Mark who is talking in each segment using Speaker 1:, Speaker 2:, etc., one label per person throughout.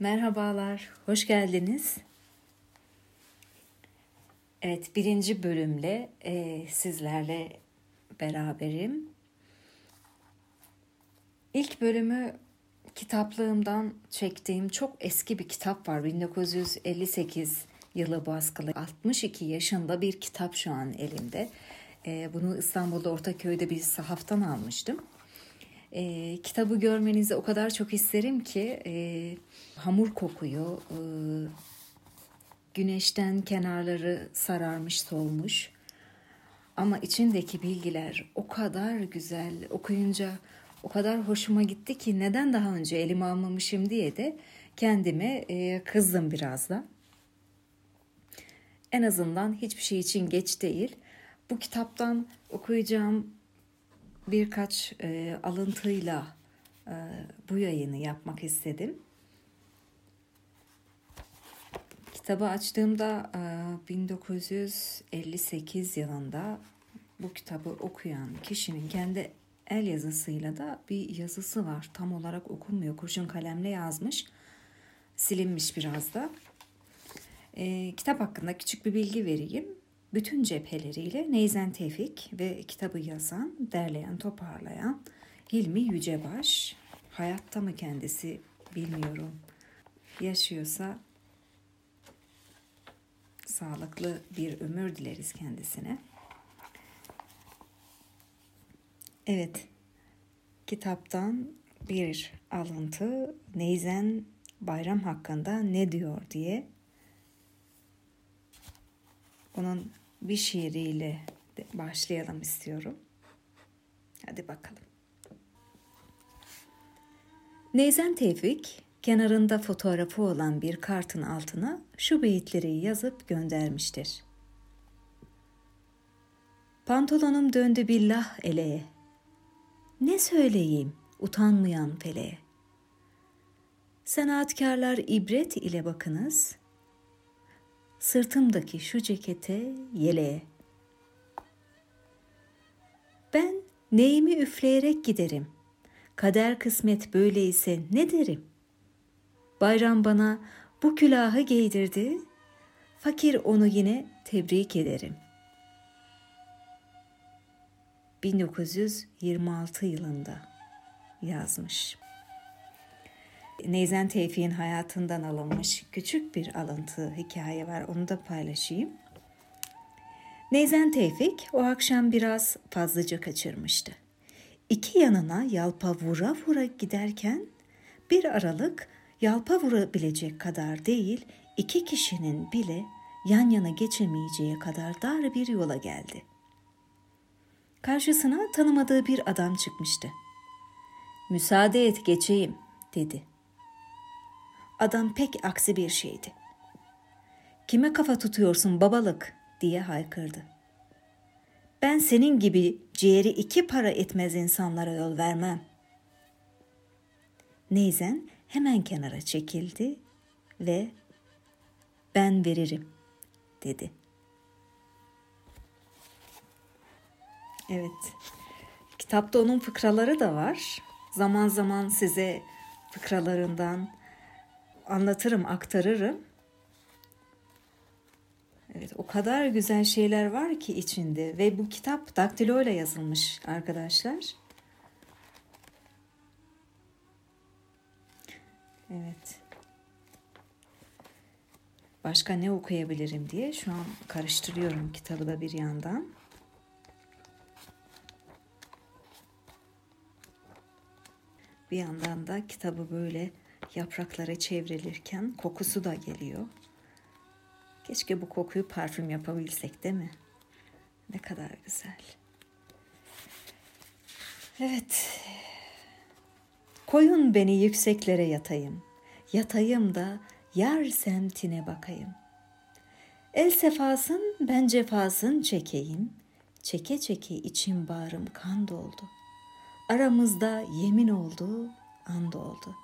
Speaker 1: Merhabalar, hoş geldiniz. Evet, birinci bölümle e, sizlerle beraberim. İlk bölümü kitaplığımdan çektiğim çok eski bir kitap var. 1958 yılı baskılı. 62 yaşında bir kitap şu an elimde. E, bunu İstanbul'da Ortaköy'de bir sahaftan almıştım. E, kitabı görmenizi o kadar çok isterim ki e, hamur kokuyor. E, güneşten kenarları sararmış solmuş. Ama içindeki bilgiler o kadar güzel okuyunca o kadar hoşuma gitti ki neden daha önce elime almamışım diye de kendime e, kızdım biraz da. En azından hiçbir şey için geç değil. Bu kitaptan okuyacağım birkaç e, alıntıyla e, bu yayını yapmak istedim. Kitabı açtığımda e, 1958 yılında bu kitabı okuyan kişinin kendi el yazısıyla da bir yazısı var. Tam olarak okunmuyor. Kurşun kalemle yazmış. Silinmiş biraz da. E, kitap hakkında küçük bir bilgi vereyim bütün cepheleriyle Neyzen Tevfik ve kitabı yazan, derleyen, toparlayan Hilmi Yücebaş. Hayatta mı kendisi bilmiyorum. Yaşıyorsa sağlıklı bir ömür dileriz kendisine. Evet, kitaptan bir alıntı Neyzen bayram hakkında ne diyor diye onun bir şiiriyle başlayalım istiyorum. Hadi bakalım. Neyzen Tevfik kenarında fotoğrafı olan bir kartın altına şu beyitleri yazıp göndermiştir. Pantolonum döndü billah eleğe. Ne söyleyeyim utanmayan feleğe. Sanatkarlar ibret ile bakınız, sırtımdaki şu cekete, yeleğe. Ben neyimi üfleyerek giderim. Kader kısmet böyleyse ne derim? Bayram bana bu külahı giydirdi, fakir onu yine tebrik ederim. 1926 yılında yazmış. Neyzen Tevfik'in hayatından alınmış küçük bir alıntı hikaye var. Onu da paylaşayım. Neyzen Tevfik o akşam biraz fazlaca kaçırmıştı. İki yanına yalpa vura vura giderken bir aralık yalpa vurabilecek kadar değil iki kişinin bile yan yana geçemeyeceği kadar dar bir yola geldi. Karşısına tanımadığı bir adam çıkmıştı. Müsaade et geçeyim dedi. Adam pek aksi bir şeydi. Kime kafa tutuyorsun babalık diye haykırdı. Ben senin gibi ciğeri iki para etmez insanlara yol vermem. Neyzen hemen kenara çekildi ve ben veririm dedi. Evet. Kitapta onun fıkraları da var. Zaman zaman size fıkralarından anlatırım, aktarırım. Evet, o kadar güzel şeyler var ki içinde ve bu kitap daktilo ile yazılmış arkadaşlar. Evet. Başka ne okuyabilirim diye şu an karıştırıyorum kitabı da bir yandan. Bir yandan da kitabı böyle yapraklara çevrilirken kokusu da geliyor. Keşke bu kokuyu parfüm yapabilsek değil mi? Ne kadar güzel. Evet. Koyun beni yükseklere yatayım. Yatayım da yar semtine bakayım. El sefasın ben cefasın çekeyim. Çeke çeke içim bağrım kan doldu. Aramızda yemin oldu, and oldu.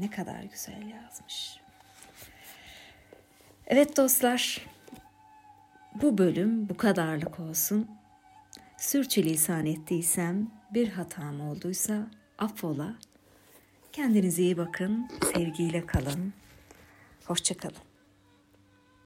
Speaker 1: Ne kadar güzel yazmış. Evet dostlar, bu bölüm bu kadarlık olsun. Sürçülisan ettiysem, bir hatam olduysa affola. Kendinize iyi bakın. Sevgiyle kalın. Hoşçakalın.